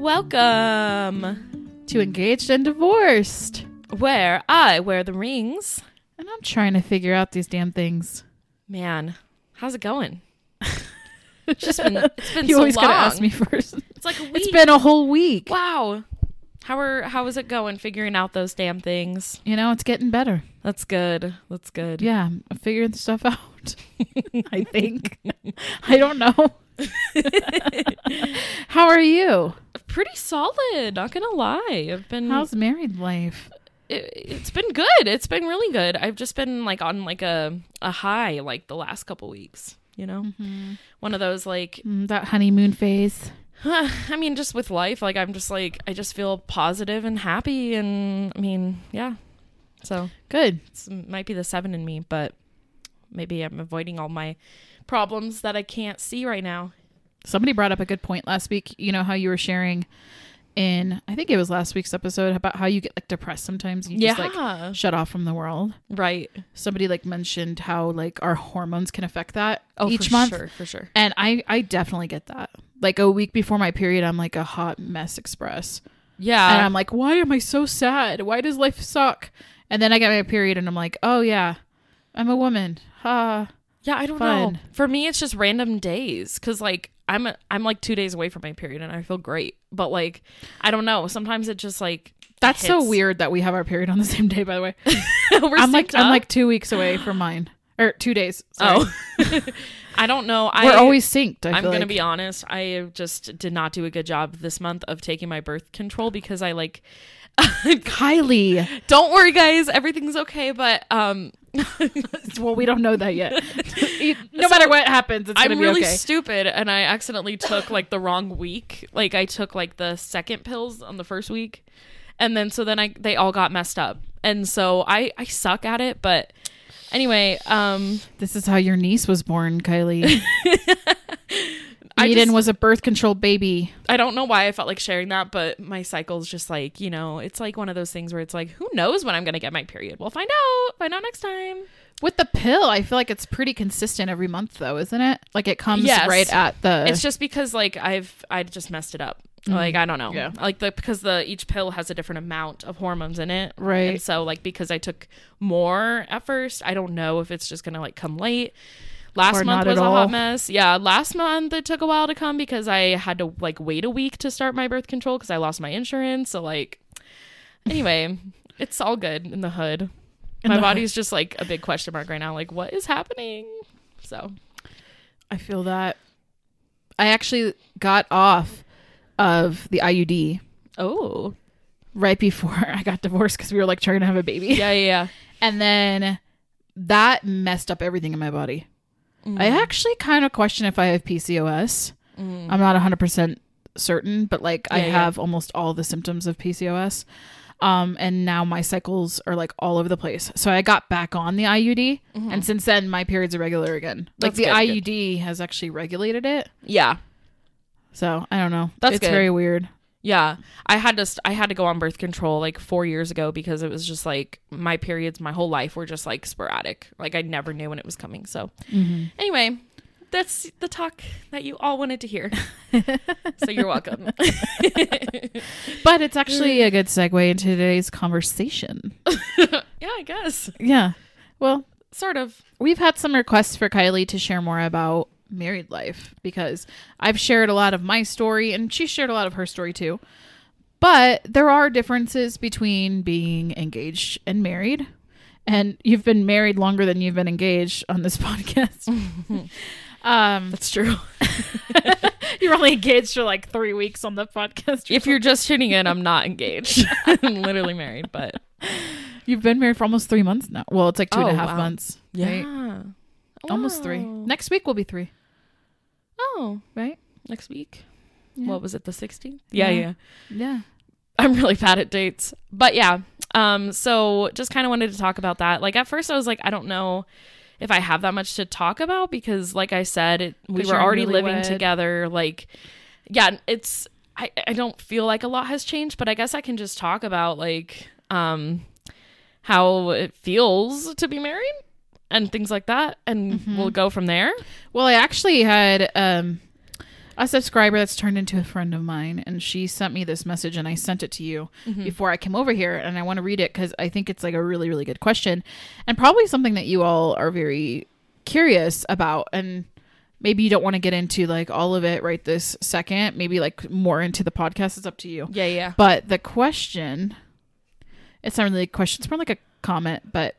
Welcome, to engaged and divorced. where I wear the rings. And I'm trying to figure out these damn things. Man, how's it going? It's just been it's been you so always long. gotta ask me first. It's like a week. It's been a whole week. wow. How are how is it going? Figuring out those damn things. You know, it's getting better. That's good. That's good. Yeah, I'm figuring stuff out. I think. I don't know. How are you? Pretty solid. Not gonna lie. I've been. How's married life? it, it's been good. It's been really good. I've just been like on like a a high like the last couple weeks. You know, one of those like Mm, that honeymoon phase. I mean, just with life, like I'm just like I just feel positive and happy, and I mean, yeah. So Good. it might be the seven in me, but maybe I'm avoiding all my problems that I can't see right now. Somebody brought up a good point last week. You know how you were sharing in I think it was last week's episode about how you get like depressed sometimes. You just like Yeah. shut off from the world. Right. Somebody like mentioned how like our hormones can affect that Oh, each for month. sure, for sure. And I I definitely get that. Like a week before my period, I'm like a hot mess express. Yeah. and I'm like, why am I so sad? Why does life suck? And then I get my period and I'm like, oh yeah, I'm a woman. Ha. Yeah, I don't know. For me, it's just random days because like I'm a, I'm like two days away from my period and I feel great. But like I don't know. Sometimes it just like That's so weird that we have our period on the same day, by the way. We're I'm like synced I'm like two weeks away from mine. Or two days. sorry. oh, I don't know. I, We're always synced. I I'm gonna like. be honest. I just did not do a good job this month of taking my birth control because I like. Kiley. don't worry, guys. Everything's okay. But um, well, we don't know that yet. no matter what happens, it's I'm be really okay. stupid, and I accidentally took like the wrong week. Like I took like the second pills on the first week, and then so then I they all got messed up, and so I I suck at it. But anyway, um, This is how your niece was born, Kiley. I Eden just- was a birth control baby. I don't know why I felt like sharing that, but my cycle's just like, you know, it's like one of those things where it's like, who knows when I'm going to get my period? We'll find out. Find out next time. With the pill, I feel like it's pretty consistent every month, though, isn't it? Like it comes Yes. right at the. It's just because like I've I just messed it up. Mm-hmm. Like I don't know. Yeah. Like the because the each pill has a different amount of hormones in it. Right. And so like because I took more at first, I don't know if it's just going to like come late. Last Or month was a all. hot mess. Yeah, last month it took a while to come because I had to like wait a week to start my birth control because I lost my insurance. So like, anyway, it's all good in the hood. In my the body's just like a big question mark right now. Like, what is happening? So I feel that. I actually got off of the IUD oh right before I got divorced because we were like trying to have a baby. yeah yeah. yeah. And then that messed up everything in my body. I actually kind of question if I have PCOS. I'm not 100% certain, but like I Yeah, yeah. have almost all the symptoms of PCOS. Um, and now my cycles are like all over the place. So I got back on the IUD, and since then my periods are regular again. Like That's the good, good. IUD has actually regulated it. Yeah. So I don't know. That's it's good. very weird. Yeah, I had to st- I had to go on birth control like 4 years ago because it was just like my periods my whole life were just like sporadic. Like I never knew when it was coming. So mm-hmm. anyway, that's the talk that you all wanted to hear. so you're welcome. But it's actually a good segue into today's conversation. yeah, I guess. Yeah. Well, Sort of. we've had some requests for Kiley to share more about married life because I've shared a lot of my story and she shared a lot of her story too. But there are differences between being engaged and married. And you've been married longer than you've been engaged on this podcast. um, That's true. you're only engaged for like three weeks on the podcast. if you're just tuning in, I'm not engaged. I'm literally married, but You've been married for almost three months now. Well, it's like two and a Oh, half wow. months. right? yeah. Almost three. Next week will be three, Oh, right? next week. Yeah. What was it? The 16th? Yeah, Yeah. yeah. Yeah. I'm really bad at dates. But yeah. Um so just kind of wanted to talk about that. Like at first I was like I don't know if I have that much to talk about because like I said it, we were already living newlywed. together like yeah, it's I I don't feel like a lot has changed, but I guess I can just talk about like um how it feels to be married and things like that and Mm-hmm. we'll go from there. Well, I actually had um, a subscriber that's turned into a friend of mine, and she sent me this message, and I sent it to you Mm-hmm. before I came over here, and I want to read it because I think it's like a really, really good question, and probably something that you all are very curious about, and maybe you don't want to get into like all of it right this second. Maybe like more into the podcast. It's up to you. Yeah, yeah. But the question, it's not really a question, it's more like a comment, but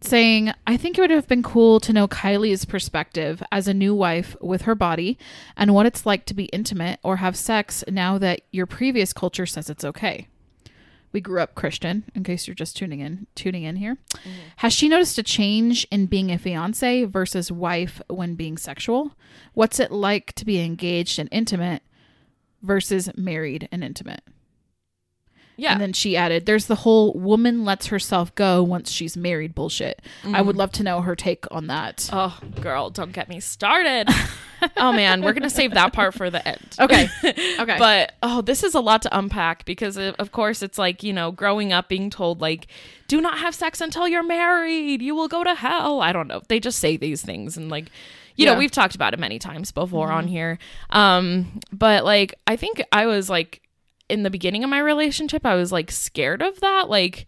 saying, I think it would have been cool to know Kiley's perspective as a new wife with her body and what it's like to be intimate or have sex now that your previous culture says it's okay. We grew up Christian, in case you're just tuning in, tuning in here. Mm-hmm. Has she noticed a change in being a fiance versus wife when being sexual? What's it like to be engaged and intimate versus married and intimate? Yeah. And then she added, "There's the whole woman lets herself go once she's married bullshit." I would love to know her take on that. oh, girl, don't get me started. oh man, we're gonna save that part for the end. Okay. Okay. But oh, this is a lot to unpack because uh, of course it's like, you know, growing up being told like do not have sex until you're married. You will go to hell. I don't know. They just say these things and like you Yeah. know, we've talked about it many times before on here. Um but like I think I was like in the beginning of my relationship, I was like scared of that like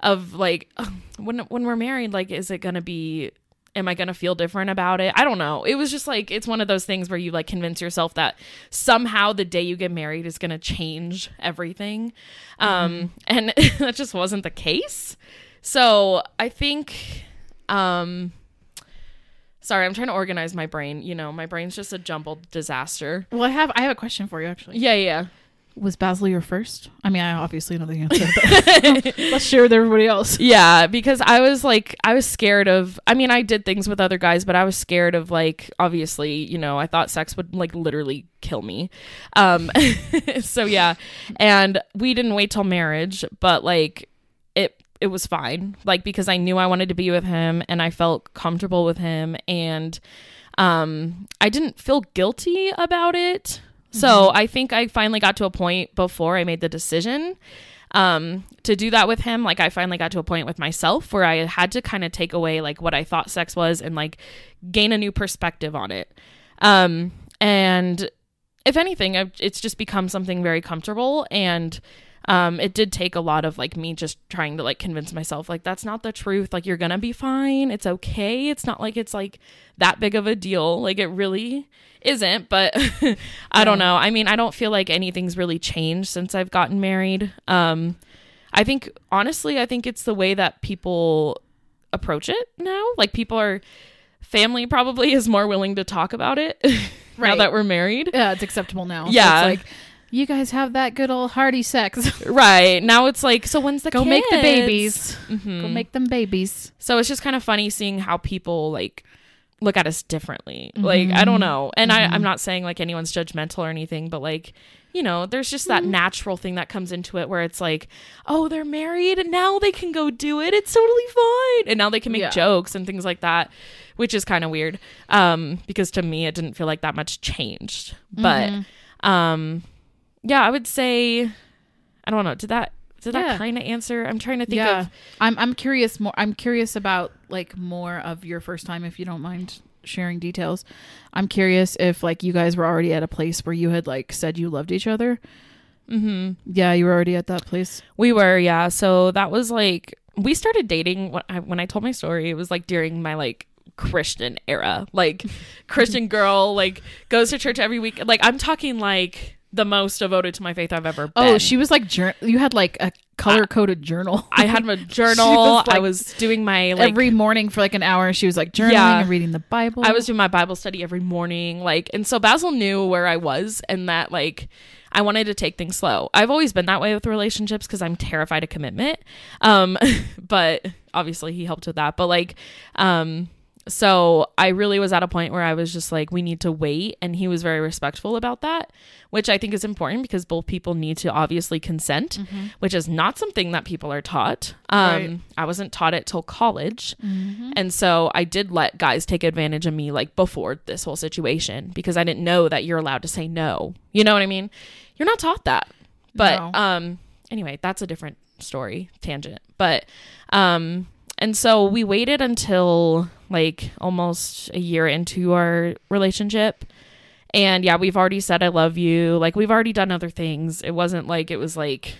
of like when when we're married like is it going to be am I going to feel different about it? I don't know. It was just like it's one of those things where you like convince yourself that somehow the day you get married is going to change everything. Um and that just wasn't the case. So, I think um Sorry, I'm trying to organize my brain. You know, my brain's just a jumbled disaster. well, I have I have a question for you actually. Yeah, yeah. Was Basil your first? I mean, I obviously know the answer, but let's share with everybody else. Yeah, because I was like, I was scared of. I mean, I did things with other guys, but I was scared of like, obviously, you know, I thought sex would like literally kill me. Um, so yeah, and we didn't wait till marriage, but like, it it was fine, like because I knew I wanted to be with him and I felt comfortable with him, and um, I didn't feel guilty about it. So I think I finally got to a point before I made the decision um to do that with him. Like i finally got to a point with myself where i had to kind of take away like what i thought sex was and like gain a new perspective on it. Um and if anything I've, it's just become something very comfortable and um it did take a lot of like me just trying to like convince myself like that's not the truth. Like you're gonna be fine. It's okay. It's not like it's like that big of a deal. Like it really isn't but i don't know. I mean i don't feel like anything's really changed since i've gotten married. Um i think honestly i think it's the way that people approach it now. Like people are family probably is more willing to talk about it now that we're married. Yeah, it's acceptable now. So Yeah. it's like you guys have that good old hearty sex. right now it's like so when's the Go make the kids? babies. Mhm. Go make them babies. so it's just kind of funny seeing how people like look at us differently like i don't know and I, i'm not saying like anyone's judgmental or anything but like you know there's just that natural thing that comes into it where it's like oh they're married and now they can go do it it's totally fine and now they can make Yeah. jokes and things like that which is kind of weird um because to me it didn't feel like that much changed but um yeah i would say i don't know did that did Yeah. that kind of answer i'm trying to think yeah. of I'm I'm curious more I'm curious about like more of your first time if you don't mind sharing details. I'm curious if like you guys were already at a place where you had like said you loved each other. mhm Yeah, you were already at that place. We were, yeah. So that was like we started dating when I, when I told my story. It was like during my like Christian era, like Christian girl, like goes to church every week. Like I'm talking like the most devoted to my faith I've ever been. Oh, she was like jour- you had like a color coded journal. I had a journal. was, I was doing my like every morning for like an hour. She was like journaling Yeah. and reading the Bible. I was doing my Bible study every morning, like, and so Basil knew where I was and that, like, I wanted to take things slow. I've always been that way with relationships because I'm terrified of commitment. Um, but obviously he helped with that. But like, um, so I really was at a point where I was just like, we need to wait, and he was very respectful about that, which I think is important because both people need to obviously consent, which is not something that people are taught. Um, Right. I wasn't taught it till college. And so I did let guys take advantage of me like before this whole situation because I didn't know that you're allowed to say no. You know what I mean? You're not taught that. But No. um anyway, that's a different story, tangent. But um and so we waited until like almost a year into our relationship And yeah, we've already said I love you. Like we've already done other things. It wasn't like it was like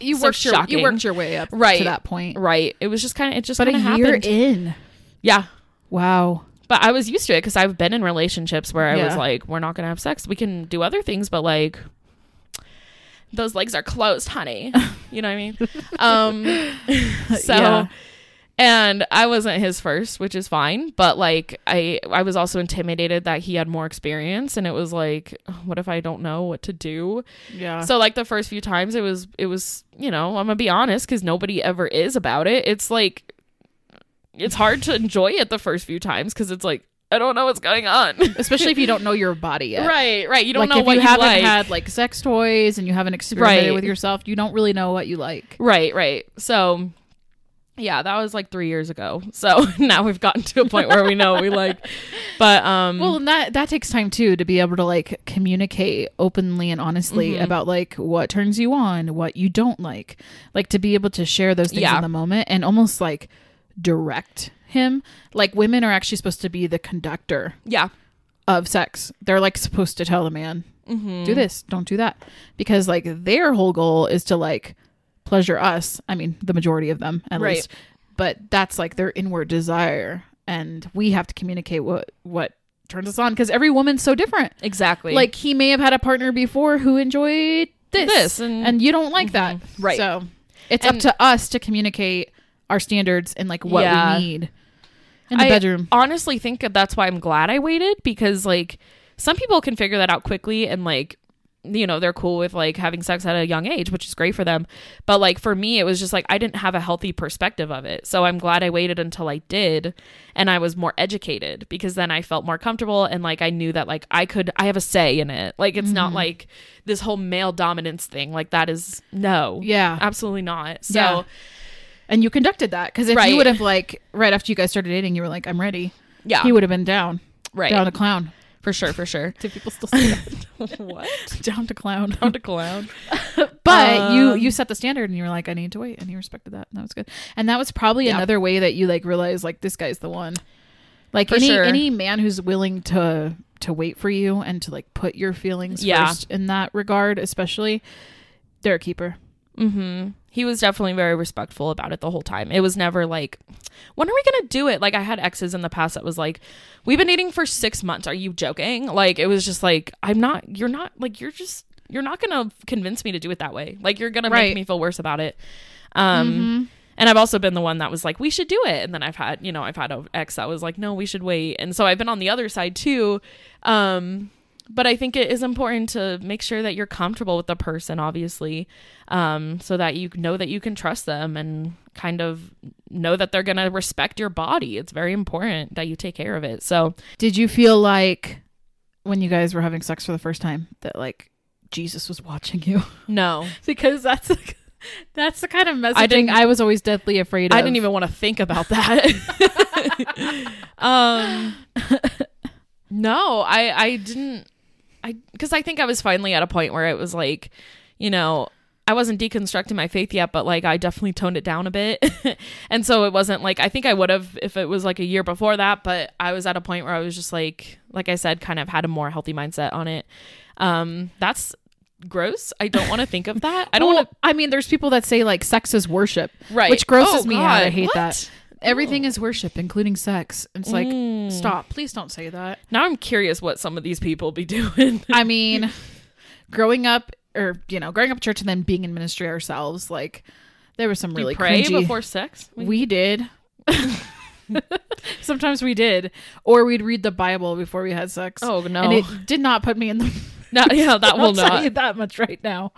You So worked your you worked your way up Right. to that point. right. It was just kind of it just But a kind of year happened. in. yeah. Wow. But I was used to it because I've been in relationships where I was like, we're not gonna have sex. We can do other things, but like those legs are closed, honey. You know what I mean? Um so Yeah. And I wasn't his first, which is fine. But like I I was also intimidated that he had more experience and it was like, what if I don't know what to do? Yeah. So like the first few times it was it was, you know, I'm gonna be honest, because nobody ever is about it. It's like it's hard to enjoy it the first few times because it's like I don't know what's going on. especially if you don't know your body yet. right, right. You don't like know if what you you, haven't like. had like sex toys and you haven't experimented Right. with yourself, you don't really know what you like. Right, right. So yeah, that was like three years ago. So now we've gotten to a point where we know we like but um Well, and that that takes time too to be able to like communicate openly and honestly Mm-hmm. about like what turns you on, what you don't like, like to be able to share those things Yeah. in the moment and almost like direct him. Like women are actually supposed to be the conductor yeah. of sex. They're like supposed to tell the man, Mm-hmm. do this, don't do that, because like their whole goal is to like pleasure us. I mean, the majority of them at Right. least, but that's like their inward desire, and we have to communicate what what turns us on because every woman's so different. Exactly. Like he may have had a partner before who enjoyed this, This, and- and, you don't like that, mm-hmm. Right. So it's And- up to us to communicate our standards and like what Yeah. we need in the I bedroom. honestly think that's why I'm glad I waited because like some people can figure that out quickly and like you know they're cool with like having sex at a young age which is great for them. But like for me it was just like I didn't have a healthy perspective of it. So I'm glad I waited until I did and I was more educated because then I felt more comfortable and like I knew that like I could I have a say in it. Like it's not mm-hmm. like this whole male dominance thing. Like that is no. Yeah. absolutely not. So Yeah. And you conducted that. Because if Right. you would have like right after you guys started dating, you were like, "I'm ready." yeah. He would have been down, right. Down to clown. For sure for sure Do people still say that? what down to clown. Down to clown But you Um, you set the standard and you were like, I need to wait, and he respected that, and that was good. And that was probably Yeah. another way that you like realized like this guy's the one. Like For any sure. any man who's willing to to wait for you and to like put your feelings Yeah. first in that regard, especially, they're a keeper. Mm-hmm. He was definitely very respectful about it the whole time. It was never like, when are we gonna do it? Like I had exes in the past that was like, we've been dating for six months. Are you joking? Like it was just like, I'm not. You're not. Like you're just. You're not gonna convince me to do it that way. Like you're gonna make me feel worse about it. Um. And I've also been the one that was like, we should do it. And then I've had, you know, I've had an ex that was like, no, we should wait. And so I've been on the other side too. Um, but I think it is important to make sure that you're comfortable with the person, obviously, um, so that you know that you can trust them and kind of know that they're going to respect your body. It's very important that you take care of it. So, Did you feel like when you guys were having sex for the first time that like Jesus was watching you? no, because that's the, that's the kind of messaging didn't- I, was always deadly afraid of. I didn't even want to think about that. um, no, I I didn't. I because I think I was finally at a point where it was like, you know, I wasn't deconstructing my faith yet, but like I definitely toned it down a bit, and so it wasn't like I think I would have if it was like a year before that, but I was at a point where I was just like, like I said, kind of had a more healthy mindset on it. Um, that's gross. I don't want to think of that. I don't Well, want to. I mean, there's people that say like sex is worship, Right. Which grosses Oh, me out. I hate What? that. Everything is worship, including sex. It's like, Mm. stop. Please don't say that. Now I'm curious what some of these people be doing. I mean, growing up, or you know, growing up church and then being in ministry ourselves, like there was some really you pray cringy. before sex? we did. Sometimes we did, or we'd read the Bible before we had sex. Oh, no. And it did not put me in the. No, yeah, that will I'll tell you not. that much right now.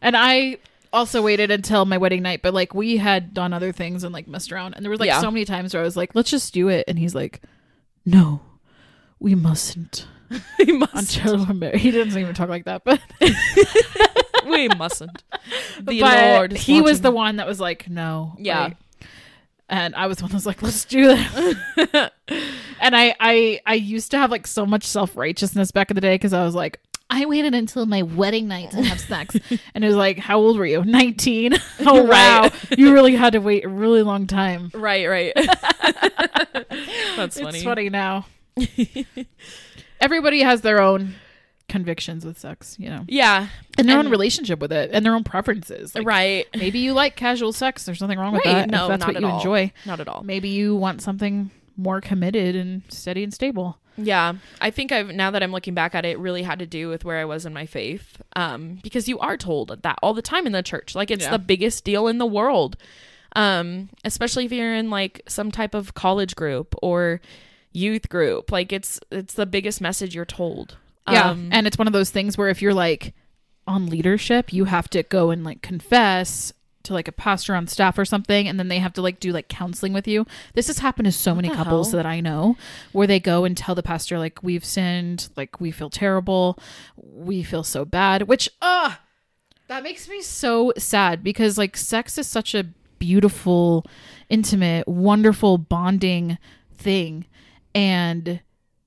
And I also waited until my wedding night, but like we had done other things and like messed around. And there was like Yeah. so many times where I was like, let's just do it. And he's like, no, we mustn't we must. until we're married. He doesn't even talk like that, but, we mustn't. The but Lord. he was the one that was like, no. Yeah. like- and I was the one that was like, let's do that. and I, I, I used to have like so much self righteousness back in the day because I was like, I waited until my wedding night to have sex. and it was like, how old were you? 19. oh, wow. You really had to wait a really long time. Right, right. That's funny. It's funny now. Everybody has their own convictions with sex, you know, Yeah. and their own relationship with it and their own preferences. Like, right. Maybe you like casual sex. There's nothing wrong with Right. that. No, that's not what at you all. enjoy. Not at all. Maybe you want something more committed and steady and stable. Yeah, I think I've now that I'm looking back at it, it really had to do with where I was in my faith. Um, because you are told that all the time in the church, like it's Yeah. the biggest deal in the world. Um, especially if you're in like some type of college group or youth group, like it's it's the biggest message you're told. Yeah. Um, and it's one of those things where if you're like on leadership, you have to go and like confess to like a pastor on staff or something and then they have to like do like counseling with you. This has happened to so many couples hell? that I know where they go and tell the pastor like we've sinned, like we feel terrible, we feel so bad, which uh that makes me so sad because like sex is such a beautiful, intimate, wonderful bonding thing and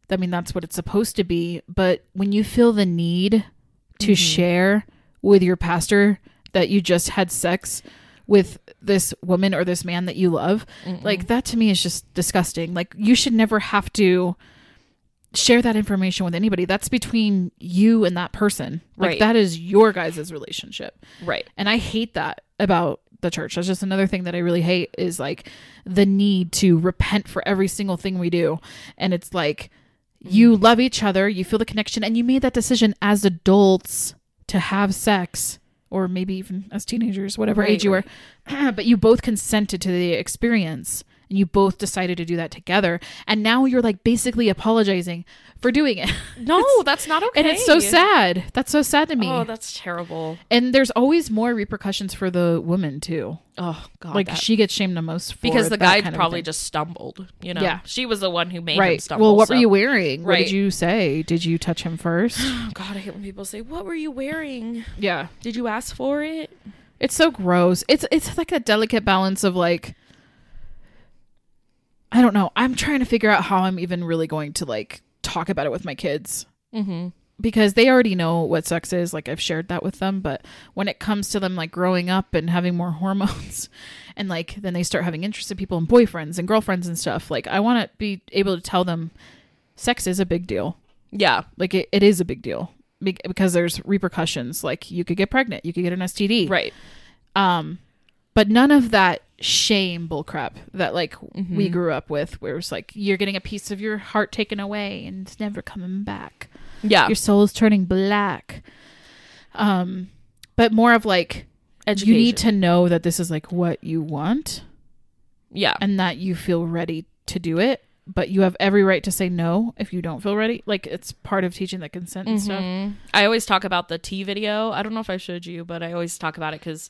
I mean, that's what it's supposed to be. But when you feel the need to share with your pastor that you just had sex with this woman or this man that you love, like that to me is just disgusting. Like, you should never have to share that information with anybody. That's between you and that person. Like, Right. that is your guys' relationship. right. And I hate that about the church. That's just another thing that I really hate is like the need to repent for every single thing we do. And it's like you mm. love each other, you feel the connection, and you made that decision as adults to have sex, or maybe even as teenagers, whatever Right, age you were. but you both consented to the experience and you both decided to do that together. And now you're like basically apologizing for doing it. No, that's not okay. and it's so sad. That's so sad to me. Oh, that's terrible. and there's always more repercussions for the woman too. Oh God, like that- she gets shamed the most for because the guy probably just stumbled. You know, Yeah. she was the one who made him right. stumble. Well, what so- were you wearing? What did you say? Did you touch him first? Oh, God, I hate when people say, "What were you wearing? yeah. Did you ask for it?" It's so gross. It's it's like a delicate balance of like I don't know. I'm trying to figure out how I'm even really going to like talk about it with my kids Mm-hmm. because they already know what sex is. Like I've shared that with them, but when it comes to them like growing up and having more hormones and like then they start having interest in people and boyfriends and girlfriends and stuff, like I want to be able to tell them sex is a big deal. Yeah, Like it, it is a big deal Be- because there's repercussions. Like you could get pregnant, you could get an STD. right. Um, but none of that shame bullcrap that like Mm-hmm. we grew up with, where it's like you're getting a piece of your heart taken away and it's never coming back. Yeah, Your soul's turning black. Um, but more of like education. you need to know that this is like what you want yeah, and that you feel ready to do it. But you have every right to say no if you don't feel ready. Like it's part of teaching the consent and stuff. Mhm. I always talk about the T video. I don't know if I showed you, but I always talk about it because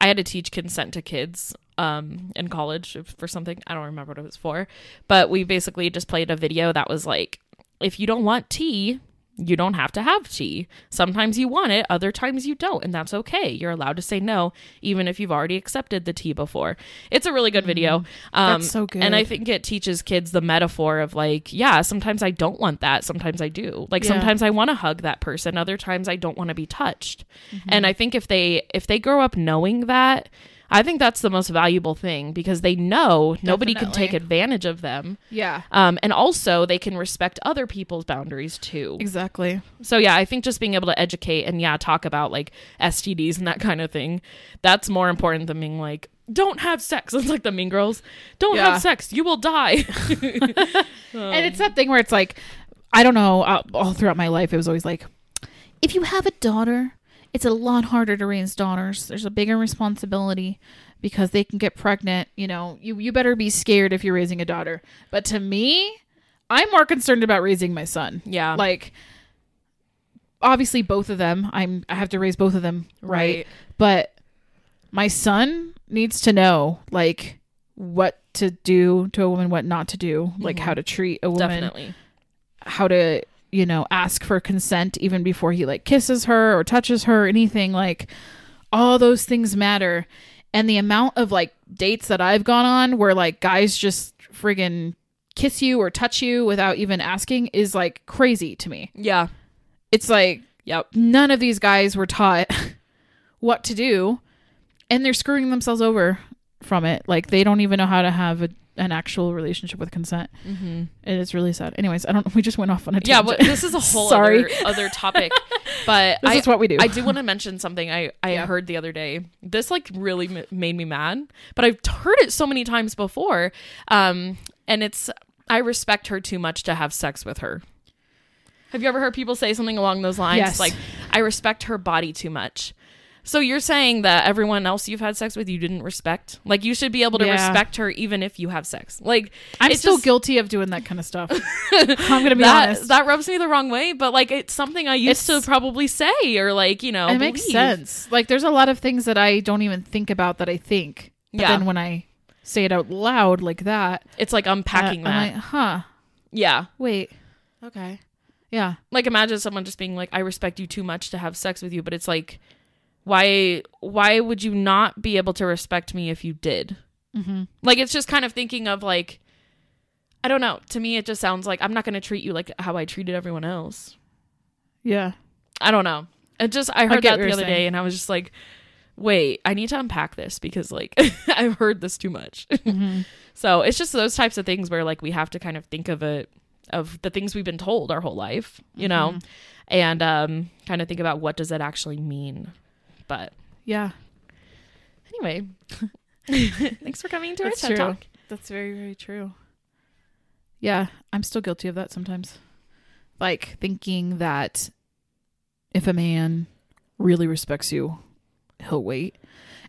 I had to teach consent to kids um, in college for something. I don't remember what it was for, but we basically just played a video that was like, if you don't want tea, you don't have to have tea. Sometimes you want it, other times you don't, and that's okay. You're allowed to say no, even if you've already accepted the tea before. It's a really good video. Um, Mm-hmm. That's so good. And I think it teaches kids the metaphor of like, yeah, sometimes I don't want that, sometimes I do. Like Yeah. sometimes I want to hug that person, other times I don't want to be touched. Mm-hmm. And I think if they if they grow up knowing that, I think that's the most valuable thing because they know nobody can take advantage of them. Yeah. Um, and also they can respect other people's boundaries too. Exactly. So yeah, I think just being able to educate and yeah, talk about like STDs and that kind of thing, that's more important than being like, don't have sex. It's like the mean girls. Don't Yeah. have sex. You will die. and it's that thing where it's like, I don't know, uh, all throughout my life, it was always like, if you have a daughter, it's a lot harder to raise daughters. There's a bigger responsibility because they can get pregnant. You know, you, you better be scared if you're raising a daughter. But to me, I'm more concerned about raising my son. yeah. Like, obviously, both of them, I'm, I have to raise both of them right. Right. But my son needs to know, like, what to do to a woman, what not to do, like mm-hmm. how to treat a woman, Definitely. how to, you know, ask for consent even before he like kisses her or touches her, anything like all those things matter. And the amount of like dates that I've gone on where like guys just friggin' kiss you or touch you without even asking is like crazy to me. Yeah. It's like Yep. none of these guys were taught what to do and they're screwing themselves over from it like they don't even know how to have a, an actual relationship with consent. Mm-hmm. It is really sad. Anyways, I don't. We just went off on a tangent. Yeah, but this is a whole Sorry. other, other topic. But this I, is what we do. I do want to mention something I, I Yeah. heard the other day. This like really m- made me mad, but I've heard it so many times before. Um, and it's I respect her too much to have sex with her. Have you ever heard people say something along those lines? Yes. Like, I respect her body too much. So you're saying that everyone else you've had sex with you didn't respect? Like you should be able to Yeah. respect her even if you have sex. Like I'm still just- guilty of doing that kind of stuff. I'm gonna be that honest. that rubs me the wrong way, but like it's something I used It's- to probably say or like you know it makes sense. Like there's a lot of things that I don't even think about that I think. But Yeah. then when I say it out loud like that, It's like unpacking uh, that. I'm like, huh? yeah. Wait. Okay. Yeah. Like imagine someone just being like, "I respect you too much to have sex with you," but it's like, why? Why would you not be able to respect me if you did? Mm-hmm. Like it's just kind of thinking of like, I don't know. To me, it just sounds like I'm not going to treat you like how I treated everyone else. Yeah. I don't know. It just I heard get that the other day, and I was just like, wait, I need to unpack this because like I've heard this too much. Mm-hmm. So it's just those types of things where like we have to kind of think of it of the things we've been told our whole life, you know, Mm-hmm. and um kind of think about what does that actually mean. But Yeah. anyway, thanks for coming to That's our TED talk. That's very, very true. Yeah, I'm still guilty of that sometimes. Like thinking that if a man really respects you, he'll wait.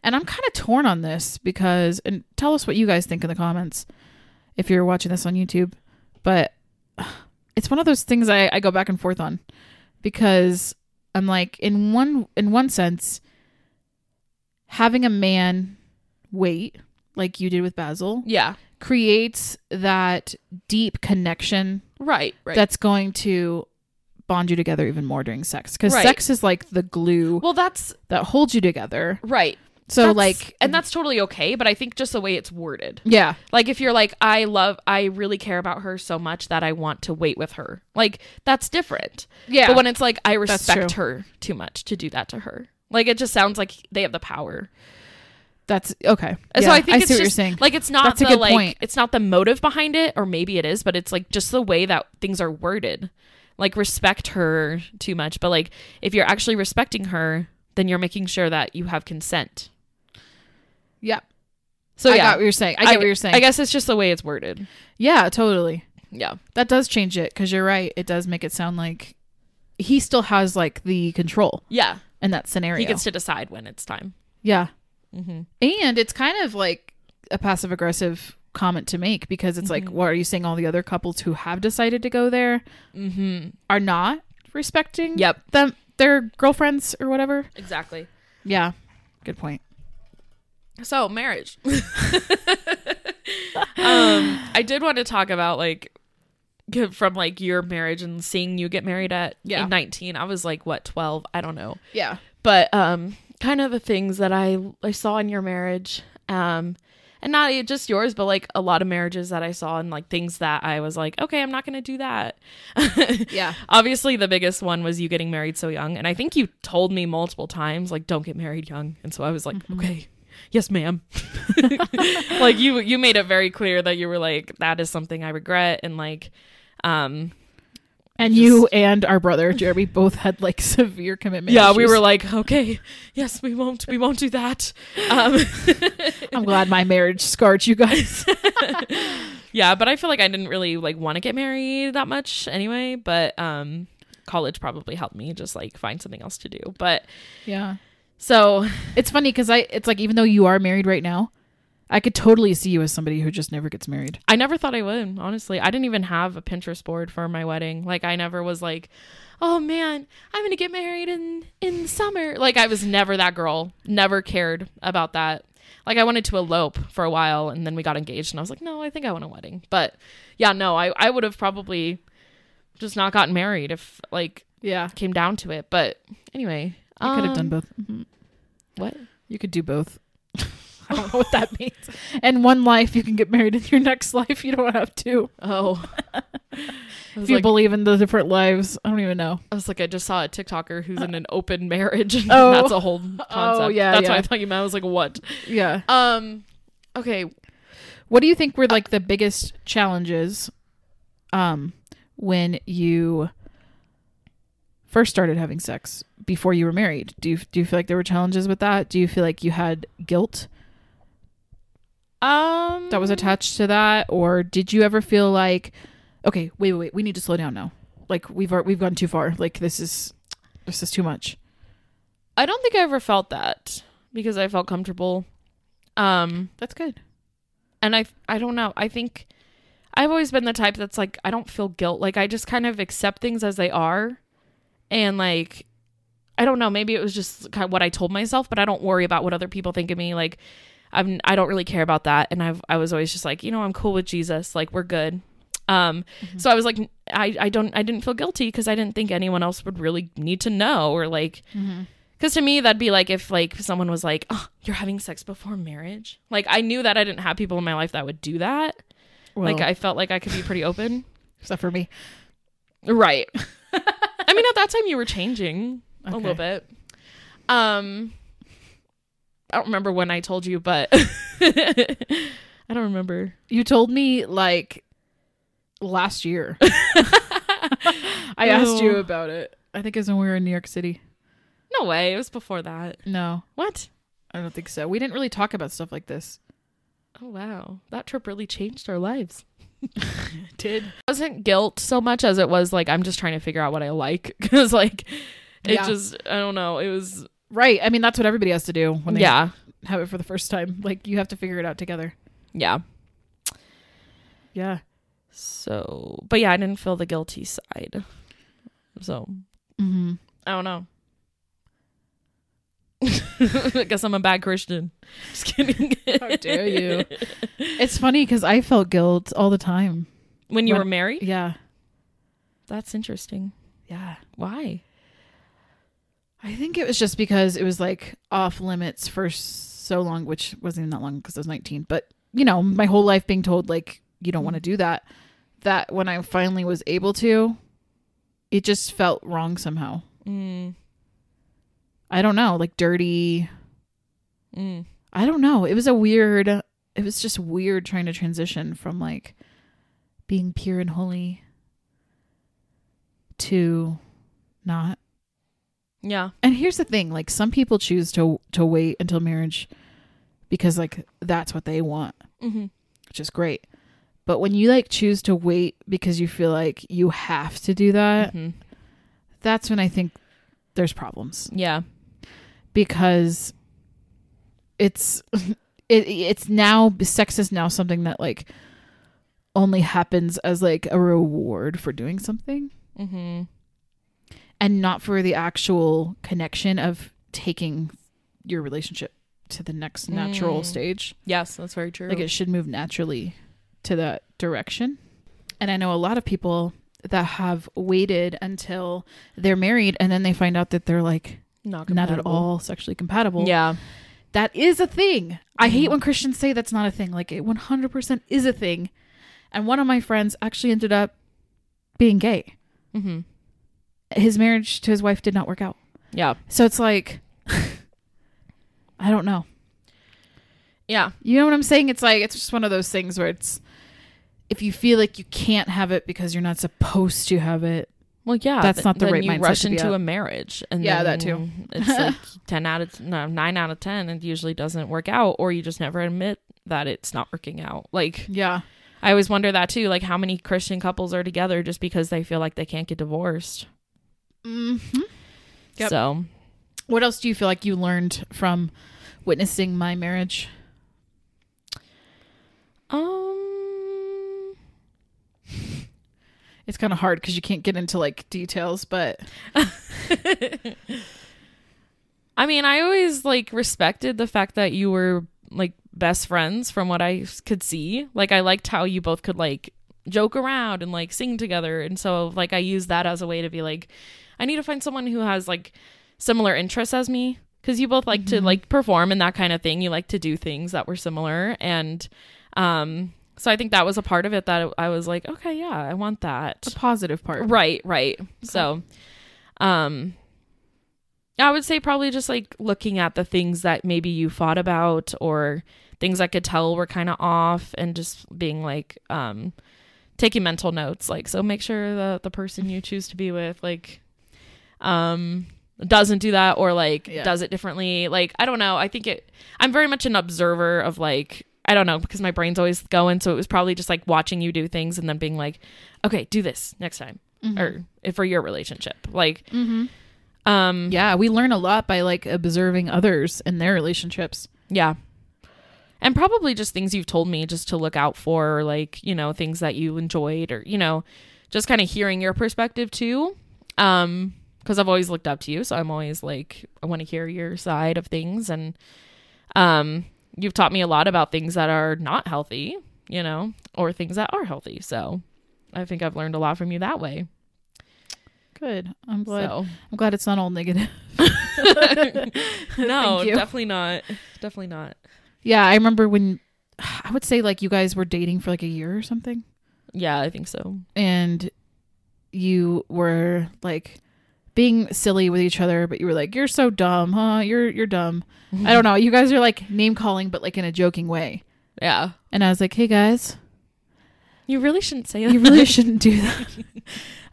And I'm kind of torn on this because, and tell us what you guys think in the comments if you're watching this on YouTube. But it's one of those things I, I go back and forth on because I'm like, in one in one sense, having a man wait like you did with Basil Yeah. creates that deep connection Right. Right. that's going to bond you together even more during sex because Right. sex is like the glue well, that's that holds you together right. so That's- like and that's totally okay, but I think just the way it's worded. yeah Like if you're like, I love, I really care about her so much that I want to wait with her. Like that's different. yeah But when it's like, I respect her too much to do that to her. Like it just sounds like they have the power. that's okay And yeah, so I think I it's see what just you're saying like it's not That's a the good like point. it's not the motive behind it, or maybe it is, but it's like just the way that things are worded. Like respect her too much, but like if you're actually respecting her, then you're making sure that you have consent. yeah So i yeah, got what you're saying i get what you're saying I guess it's just the way it's worded. yeah totally Yeah. that does change it because you're right it does make it sound like he still has like the control Yeah. In that scenario He gets to decide when it's time. yeah Mm-hmm. And it's kind of like a passive aggressive comment to make because it's like, Mhm. what are you saying? All the other couples who have decided to go there Mm-hmm. are not respecting Yep. them, their girlfriends or whatever. Exactly. Yeah. Good point. So marriage. um, I did want to talk about like from like your marriage and seeing you get married at Yeah. 19. I was like what 12, I don't know. Yeah. But um kind of the things that I I saw in your marriage um and not just yours but like a lot of marriages that I saw and like things that I was like, okay, I'm not going to do that. Yeah. Obviously, the biggest one was you getting married so young. And I think you told me multiple times, like, don't get married young. And so I was like, Mm-hmm. okay, yes, ma'am. like you you made it very clear that you were like, that is something I regret and like um And you and our brother Jeremy both had like severe commitment. yeah, we were like, okay, yes, we won't we won't do that. Um I'm glad my marriage scarred you guys. yeah, but I feel like I didn't really like want to get married that much anyway, but um college probably helped me just like find something else to do. But yeah. so It's funny because I, it's like, even though you are married right now, I could totally see you as somebody who just never gets married. I never thought I would, honestly. I didn't even have a Pinterest board for my wedding. Like I never was like, "Oh man, I'm going to get married in in summer." Like I was never that girl. Never cared about that. Like I wanted to elope for a while and then we got engaged and I was like, "No, I think I want a wedding." But yeah, no, I I would have probably just not gotten married if like Yeah. came down to it. But anyway, You could have um, done both. Mhm. What? You could do both. I don't know what that means. And one life, you can get married. In your next life, you don't have to. Oh. If you like, believe in the different lives, I don't even know. I was like, I just saw a TikToker who's in an open marriage. And Oh. that's a whole concept. Oh, yeah, That's yeah. what I thought you meant. I was like, what? Yeah. Um, okay. What do you think were like the biggest challenges um when you first started having sex before you were married? Do you do you feel like there were challenges with that? Do you feel like you had guilt Um, that was attached to that or did you ever feel like okay, wait, wait, wait, we need to slow down now. Like we've we've gone too far. Like this is this is too much. I don't think I ever felt that because I felt comfortable. Um, That's good. and I I don't know. I think I've always been the type that's like I don't feel guilt. Like I just kind of accept things as they are, and like I don't know. Maybe it was just kind of what I told myself, but I don't worry about what other people think of me. Like I'm I don't really care about that, and I've I was always just like you know I'm cool with Jesus. Like we're good. Um, so I was like I I don't I didn't feel guilty because I didn't think anyone else would really need to know or like because to me, that'd be like if like someone was like, "Oh, you're having sex before marriage." Like I knew that I didn't have people in my life that would do that. like I felt like I could be pretty open. except for me. right. I mean, at that time you were changing a little bit. Um, I don't remember when I told you, but I don't remember. You told me like last year. I asked you Oh. about it. I think it was when we were in New York City. No way. It was before that. No, What? I don't think so. We didn't really talk about stuff like this. Oh wow, that trip really changed our lives. Did It wasn't guilt so much as it was like I'm just trying to figure out what I like because like it Yeah. just I don't know. It was right? I mean, that's what everybody has to do when they yeah have it for the first time. Like you have to figure it out together. yeah. Yeah. So, but yeah, I didn't feel the guilty side. So Mm-hmm. I don't know. I guess I'm a bad Christian. Just kidding. How dare you? It's funny because I felt guilt all the time. When you When- were married? Yeah. That's interesting. Yeah. Why? I think it was just because it was like off limits for so long, which wasn't even that long because I was 19. But, you know, my whole life being told, like, you don't want to do that, that when I finally was able to, it just felt wrong somehow. Mm, I don't know, like dirty. mm. I don't know. It was a weird, it was just weird trying to transition from like being pure and holy to not. Yeah. And here's the thing, like some people choose to to wait until marriage because like that's what they want, Mm-hmm. which is great. But when you like choose to wait because you feel like you have to do that, hmm that's when I think there's problems Yeah. because it's it it's now sex is now something that like only happens as like a reward for doing something Mm-hmm. And not for the actual connection of taking your relationship to the next natural Mm. stage. Yes, that's very true. Like it should move naturally to that direction. And I know a lot of people that have waited until they're married and then they find out that they're like not not at all sexually compatible. Yeah. That is a thing. I hate Mhm. when Christians say that's not a thing. Like it 100% is a thing. And one of my friends actually ended up being gay. Mm-hmm. His marriage to his wife did not work out. Yeah. So it's like I don't know. Yeah. You know what I'm saying? It's like it's just one of those things where it's if you feel like you can't have it because you're not supposed to have it. Well, yeah. That's th- not the right you mindset rush into a marriage, and Yeah, that too. It's like ten out of no, nine out of ten. It usually doesn't work out, or you just never admit that it's not working out. Like Yeah. I always wonder that too. Like how many Christian couples are together just because they feel like they can't get divorced. Mm-hmm. Yep. So What else do you feel like you learned from witnessing my marriage? um. It's kind of hard because you can't get into like details, but I mean, I always like respected the fact that you were like best friends from what I could see. Like I liked how you both could like joke around and like sing together. And so like I used that as a way to be like I need to find someone who has like similar interests as me cuz you both like to Mhm. like perform and that kind of thing. You like to do things that were similar and um so I think that was a part of it that I was like, okay, yeah, I want that. the positive part. Right, right. So, um, I would say probably just like looking at the things that maybe you fought about or things I could tell were kind of off and just being like um taking mental notes like so make sure that the person you choose to be with like um doesn't do that or like Yeah. does it differently like I don't know I think it I'm very much an observer of like I don't know because my brain's always going so it was probably just like watching you do things and then being like okay do this next time or if for your relationship like Mm-hmm. um Yeah, we learn a lot by like observing others and their relationships. Yeah. And probably just things you've told me just to look out for, or like, you know, things that you enjoyed or, you know, just kind of hearing your perspective too. Um, because I've always looked up to you. So I'm always like, I want to hear your side of things. And um, you've taught me a lot about things that are not healthy, you know, or things that are healthy. So I think I've learned a lot from you that way. Good. I'm glad. So I'm glad it's not all negative. no, definitely not. Definitely not. Yeah, I remember when I would say like you guys were dating for like a year or something, Yeah, I think so. and you were like being silly with each other, but you were like, "You're so dumb, huh? You're you're dumb." I don't know. You guys are like name calling, but like in a joking way. Yeah. And I was like, "Hey guys, You really shouldn't say that. you really shouldn't do that."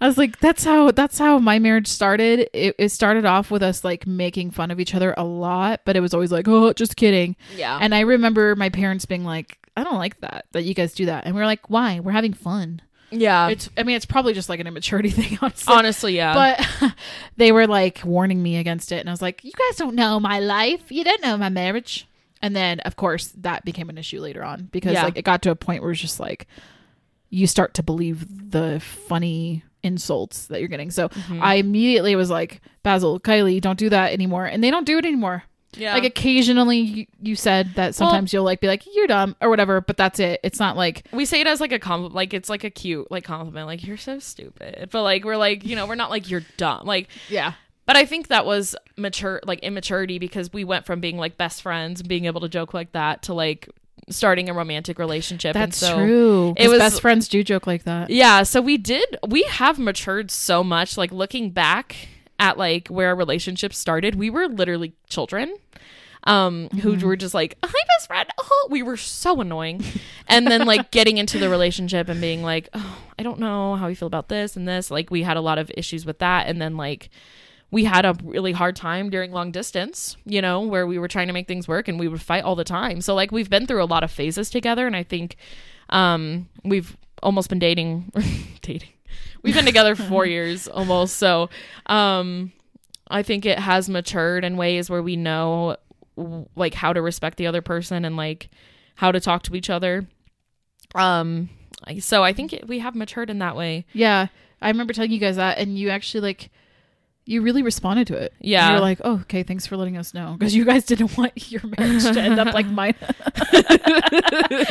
I was like, "That's how that's how my marriage started. It, it started off with us like making fun of each other a lot, but it was always like, oh, just kidding." Yeah. And I remember my parents being like, I don't like that, that you guys do that. And we're like, why? We're having fun. Yeah. It's, I mean, it's probably just like an immaturity thing, honestly. Honestly, yeah. but they were like warning me against it. And I was like, you guys don't know my life. You don't know my marriage. And then, of course, that became an issue later on because Yeah. like it got to a point where it's just like you start to believe the funny insults that you're getting. So Mm-hmm. I immediately was like, Basil, Kiley, don't do that anymore. And they don't do it anymore. Yeah. Like occasionally you, you said that sometimes you'll like be like you're dumb or whatever, but that's it. It's not like we say it as like a compliment, like it's like a cute like compliment, like you're so stupid. But like we're like, you know, we're not like you're dumb. Like yeah. but I think that was mature like immaturity because we went from being like best friends and being able to joke like that to like starting a romantic relationship. and That's so, true. It was- best friends do joke like that. Yeah, so we did we have matured so much like looking back at like where our relationship started, we were literally children. Um, who were just like, "Hi, best friend." Oh, we were so annoying, and then like getting into the relationship and being like, "Oh, I don't know how we feel about this and this." Like we had a lot of issues with that, and then like we had a really hard time during long distance, you know, where we were trying to make things work and we would fight all the time. So like we've been through a lot of phases together, and I think um, we've almost been dating, dating. We've been together for four years almost. So, um, I think it has matured in ways where we know like how to respect the other person and like how to talk to each other. Um, so I think it, we have matured in that way. Yeah. I remember telling you guys that and you actually like you really responded to it. Yeah. You're like, oh, okay, thanks for letting us know. Because you guys didn't want your marriage to end up like mine.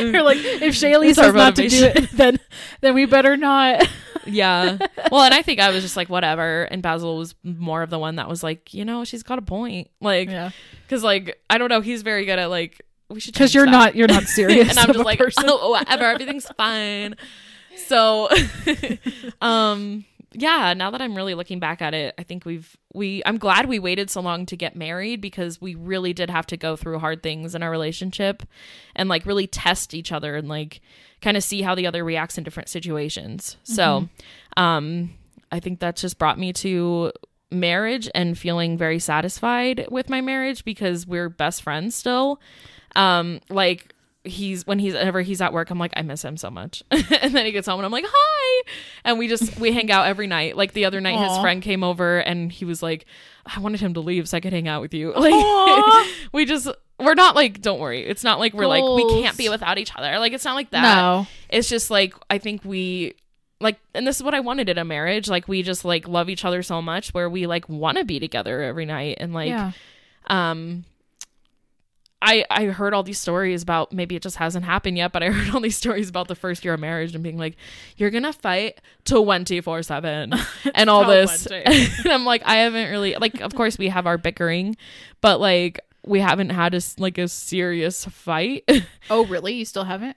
You're like, if Shaylee says not to do it, then then we better not. Yeah. well, and I think I was just like whatever, and Basil was more of the one that was like, you know, she's got a point, like, Yeah. because like I don't know, he's very good at like we should Because you're that. not you're not serious. and I'm just like, person. oh, whatever, everything's fine. So, um, yeah. Now that I'm really looking back at it, I think we've we. I'm glad we waited so long to get married because we really did have to go through hard things in our relationship, and like really test each other and like kind of see how the other reacts in different situations. So, um, I think that's just brought me to marriage and feeling very satisfied with my marriage because we're best friends still. Um, like he's when he's whenever he's at work, I'm like, I miss him so much. and then he gets home and I'm like, hi. And we just we hang out every night. Like the other night his friend came over and he was like, I wanted him to leave so I could hang out with you. Like we just we're not like don't worry. It's not like we're like we can't be without each other. Like it's not like that No. it's just like I think we like and this is what I wanted in a marriage. Like we just like love each other so much where we like want to be together every night and like yeah. um I I heard all these stories about maybe it just hasn't happened yet, but I heard all these stories about the first year of marriage and being like, You're gonna fight twenty four seven and all this. and I'm like, I haven't really like of course we have our bickering, but like we haven't had a like a serious fight. Oh, really? You still haven't?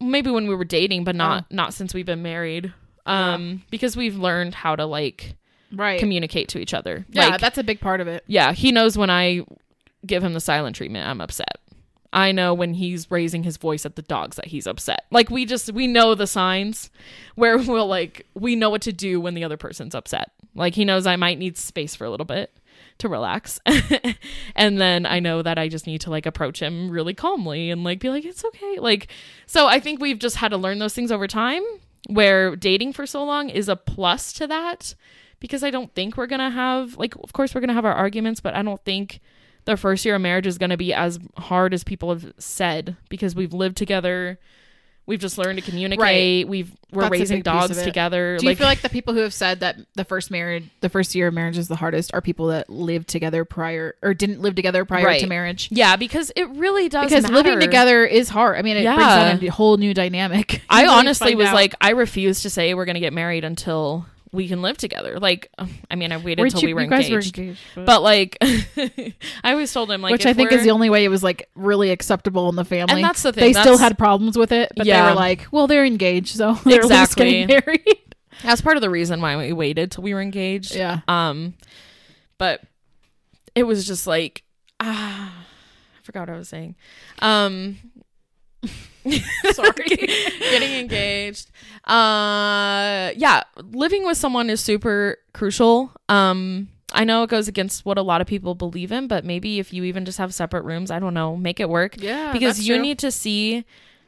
maybe when we were dating but not Oh. not since we've been married um because we've learned how to like Right. communicate to each other. yeah, Like, that's a big part of it. yeah, he knows when I give him the silent treatment, I'm upset. I know when he's raising his voice at the dogs that he's upset. Like we just we know the signs where we'll like we know what to do when the other person's upset. Like he knows I might need space for a little bit to relax. and then I know that I just need to like approach him really calmly and like be like it's okay. Like so I think we've just had to learn those things over time where dating for so long is a plus to that because I don't think we're going to have like of course we're going to have our arguments, but I don't think the first year of marriage is going to be as hard as people have said because we've lived together. We've just learned to communicate. We've we're That's raising big piece of dogs together. Do you feel like the people who have said that the first marriage, the first year of marriage is the hardest, are people that lived together prior or didn't live together prior Right. to marriage? yeah, because it really does Because living together is hard. I mean, it brings on a whole new dynamic. I honestly was out. like, I refuse to say we're going to get married until we can live together. Like, I mean, I waited until we were engaged. were engaged, but, But like, I always told him like, which I think is the only way it was like really acceptable in the family. And that's the thing, They still had problems with it, but they were like, "Well, they're engaged, so they're Exactly. getting married." That's part of the reason why we waited till we were engaged. Yeah. Um, but it was just like, ah, I forgot what I was saying. Um, sorry, getting engaged. Uh, yeah, living with someone is super crucial. Um, I know it goes against what a lot of people believe in, but maybe if you even just have separate rooms, I don't know, make it work. Yeah, because you true. need to see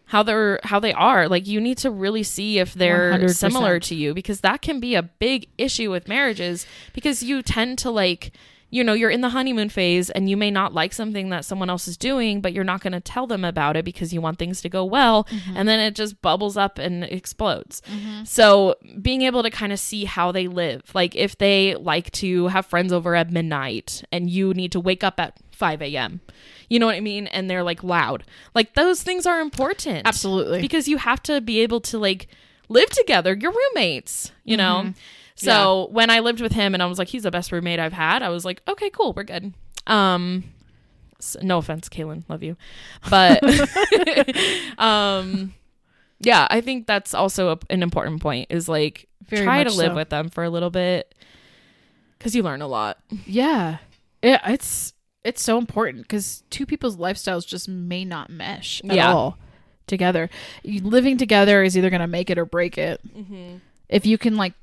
how they're how they are like you need to really see if they're 100%. similar to you because that can be a big issue with marriages because you tend to like you know you're in the honeymoon phase and you may not like something that someone else is doing but you're not going to tell them about it because you want things to go well Mm-hmm. and then it just bubbles up and explodes. So being able to kind of see how they live like if they like to have friends over at midnight and you need to wake up at 5 a.m you know what i mean? And they're like loud. Like those things are important. Absolutely. because you have to be able to like live together you're roommates you know so when i lived with him and i was like he's the best roommate i've had i was like okay cool we're good um s- no offense kaylin love you but um yeah i think that's also a, an important point is like Very try to live so. with them for a little bit because you learn a lot Yeah. Yeah, it's it's so important because two people's lifestyles just may not mesh at Yeah. all together. You, living together is either going to make it or break it. Mm-hmm. If you can like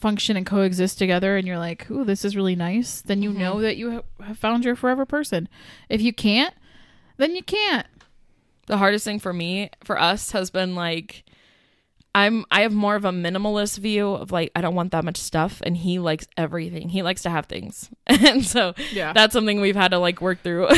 function and coexist together and you're like, "Ooh, this is really nice," then you Mm-hmm. know that you ha- have found your forever person. If you can't, then you can't. the hardest thing for me for us has been like i'm i have more of a minimalist view of like i don't want that much stuff and he likes everything he likes to have things and so Yeah. that's something we've had to like work through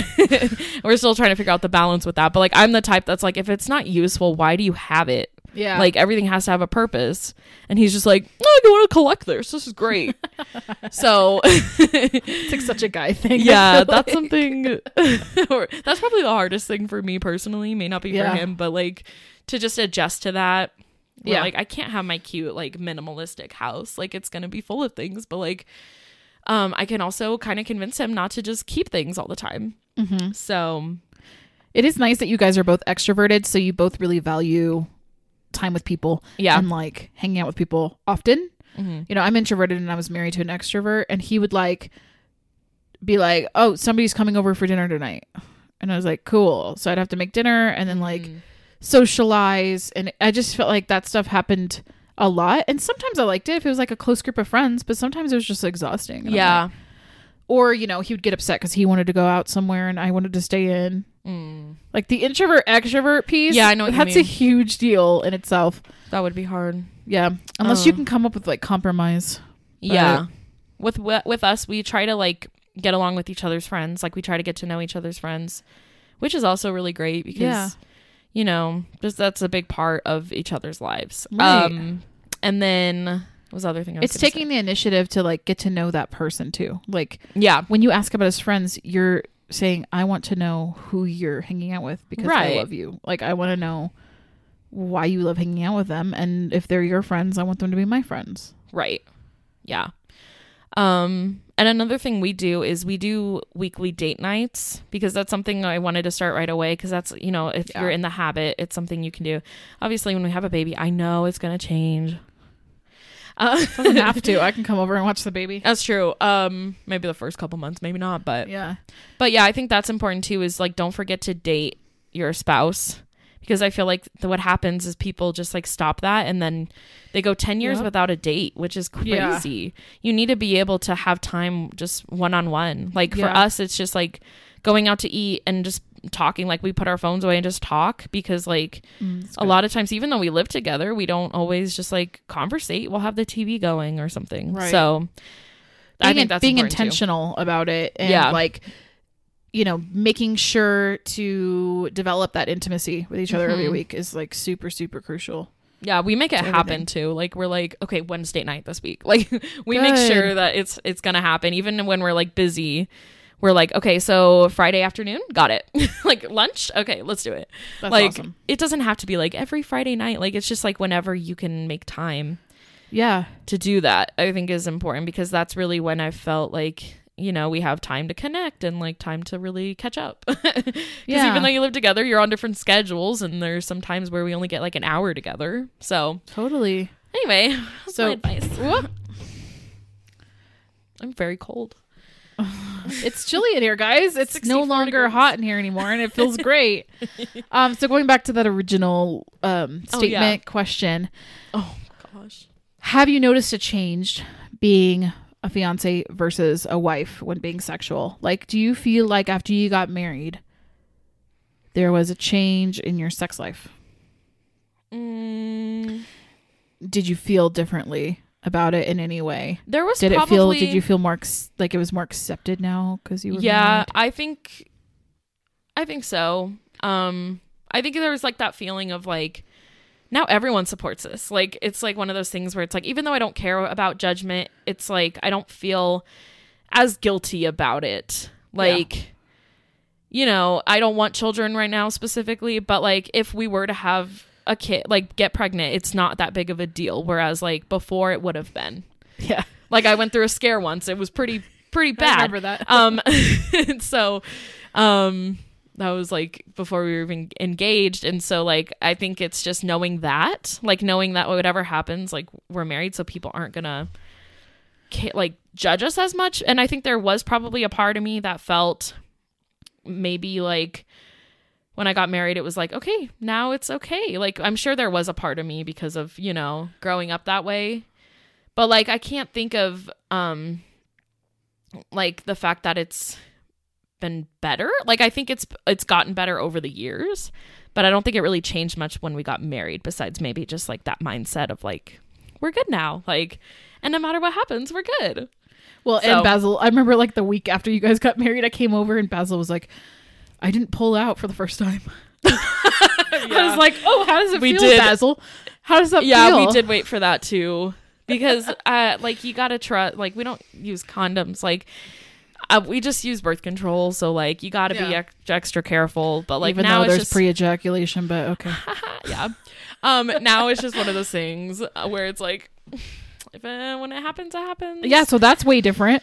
we're still trying to figure out the balance with that but like i'm the type that's like if it's not useful why do you have it Yeah. like everything has to have a purpose and he's just like oh, i want to collect this this is great so it's like such a guy thing. Yeah that's like. something or that's probably the hardest thing for me personally may not be Yeah. for him but like to just adjust to that yeah Yeah. like i can't have my cute like minimalistic house like it's gonna be full of things but like um i can also kind of convince him not to just keep things all the time Mhm. so It is nice that you guys are both extroverted, so you both really value time with people yeah and like hanging out with people often. Mhm. You know, I'm introverted and I was married to an extrovert, and he would like be like, "Oh, somebody's coming over for dinner tonight," and I was like, "Cool." So I'd have to make dinner and then like Mm. socialize, and I just felt like that stuff happened a lot. And sometimes I liked it if it was like a close group of friends, but sometimes it was just exhausting. Yeah like- or you know, he would get upset because he wanted to go out somewhere and I wanted to stay in. Mm. Like the introvert extrovert piece. Yeah, I know that's a huge deal in itself. that would be hard Yeah, unless you Uh. can come up with like compromise. yeah with with us we try to like get along with each other's friends like we try to get to know each other's friends which is also really great because Yeah. you know just that's a big part of each other's lives Right. um and then was the other thing I was It's taking the initiative to like get to know that person too. Like yeah when you ask about his friends, you're saying, "I want to know who you're hanging out with because I love you. Like I want to know why you love hanging out with them, and if they're your friends, I want them to be my friends." right yeah um and another thing we do is we do weekly date nights because that's something I wanted to start right away because that's you know if Yeah. you're in the habit it's something you can do obviously when we have a baby I know it's going to change Uh, Doesn't have to. I can come over and watch the baby. that's true. Um, maybe the first couple months, maybe not, but Yeah. but yeah, I think that's important too. Is like don't forget to date your spouse because I feel like the, what happens is people just like stop that and then they go ten years Yep. without a date, which is Yeah. crazy. You need to be able to have time just one on one. Like for us, it's just like going out to eat and just talking. Like we put our phones away and just talk because like Mm, a lot of times even though we live together we don't always just like conversate we'll have the tv going or something Right. so i being, think that's being important too. intentional about it and Yeah. like you know making sure to develop that intimacy with each other every Mhm. week is like super super crucial yeah we make it to happen everything. too like we're like okay wednesday night this week like we make sure that it's it's gonna happen even when we're like busy we're like okay so friday afternoon got it. Like lunch? Okay let's do it. That's like awesome. it doesn't have to be like every friday night. Like it's just like whenever you can make time yeah. to do that i think is important because that's really when i felt like you know we have time to connect and like time to really catch up. Because Yeah. even though you live together you're on different schedules and there's some times where we only get like an hour together. So totally. anyway So- advice. i'm very cold it's chilly in here guys it's no longer degrees. hot in here anymore and it feels great um so going back to that original um Oh, statement yeah. question oh gosh have you noticed a change being a fiance versus a wife when being sexual? Like, do you feel like after you got married, there was a change in your sex life? mm, Did you feel differently about it in any way? there was Did probably, it feel? Did you feel more ex- like it was more accepted now because you were? yeah married? i think i think so um i think there was like that feeling of like now everyone supports this like it's like one of those things where it's like even though i don't care about judgment it's like i don't feel as guilty about it like you know i don't want children right now specifically but like if we were to have a kid like get pregnant it's not that big of a deal whereas like before it would have been yeah. like i went through a scare once it was pretty pretty I bad remember that. um so um that was like before we were even engaged and so like i think it's just knowing that like knowing that whatever happens like we're married so people aren't gonna like judge us as much and i think there was probably a part of me that felt maybe like when i got married it was like okay now it's okay. Like i'm sure there was a part of me because of you know growing up that way. But like i can't think of um like the fact that it's been better. Like i think it's it's gotten better over the years but i don't think it really changed much when we got married besides maybe just like that mindset of like we're good now. Like and no matter what happens we're good. Well, So- and Basil, I remember like the week after you guys got married, I came over and Basil was like, "I didn't pull out for the first time." I was like, "Oh, how does it We feel, did. Basil? How does that yeah feel?" Yeah, we did wait for that too because uh like you gotta trust like we don't use condoms like uh, we just use birth control so like you gotta be ex- extra careful but like Even now though there's just pre-ejaculation, but okay. yeah. Um, now it's just one of those things uh, where it's like, if uh, when it happens, it happens. Yeah, so that's way different,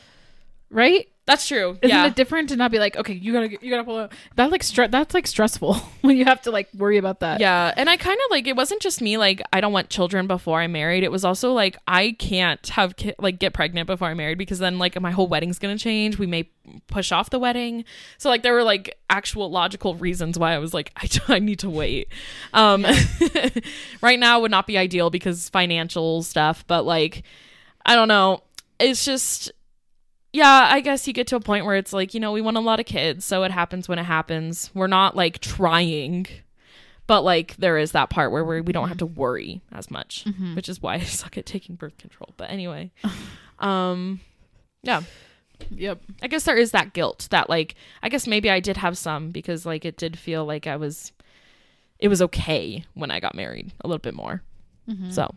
right? that's true. Isn't yeah, it different to not be like, okay, you gotta you gotta pull out? That like stre- that's like stressful when you have to like worry about that. yeah. And I kind of like it wasn't just me. Like I don't want children before I'm married. It was also like I can't have ki- like get pregnant before I'm married because then like my whole wedding's gonna change. We may push off the wedding. So like there were like actual logical reasons why I was like I, I need to wait. Um, right now would not be ideal because financial stuff, but like I don't know. It's just yeah, I guess you get to a point where it's like, you know, we want a lot of kids, so it happens when it happens. We're not like trying, but like there is that part where we're, we don't have to worry as much, Mhm. which is why I suck at taking birth control. But anyway, um, yeah, Yep. I guess there is that guilt that like I guess maybe I did have some because like it did feel like I was, it was okay when I got married a little bit more. Mhm. So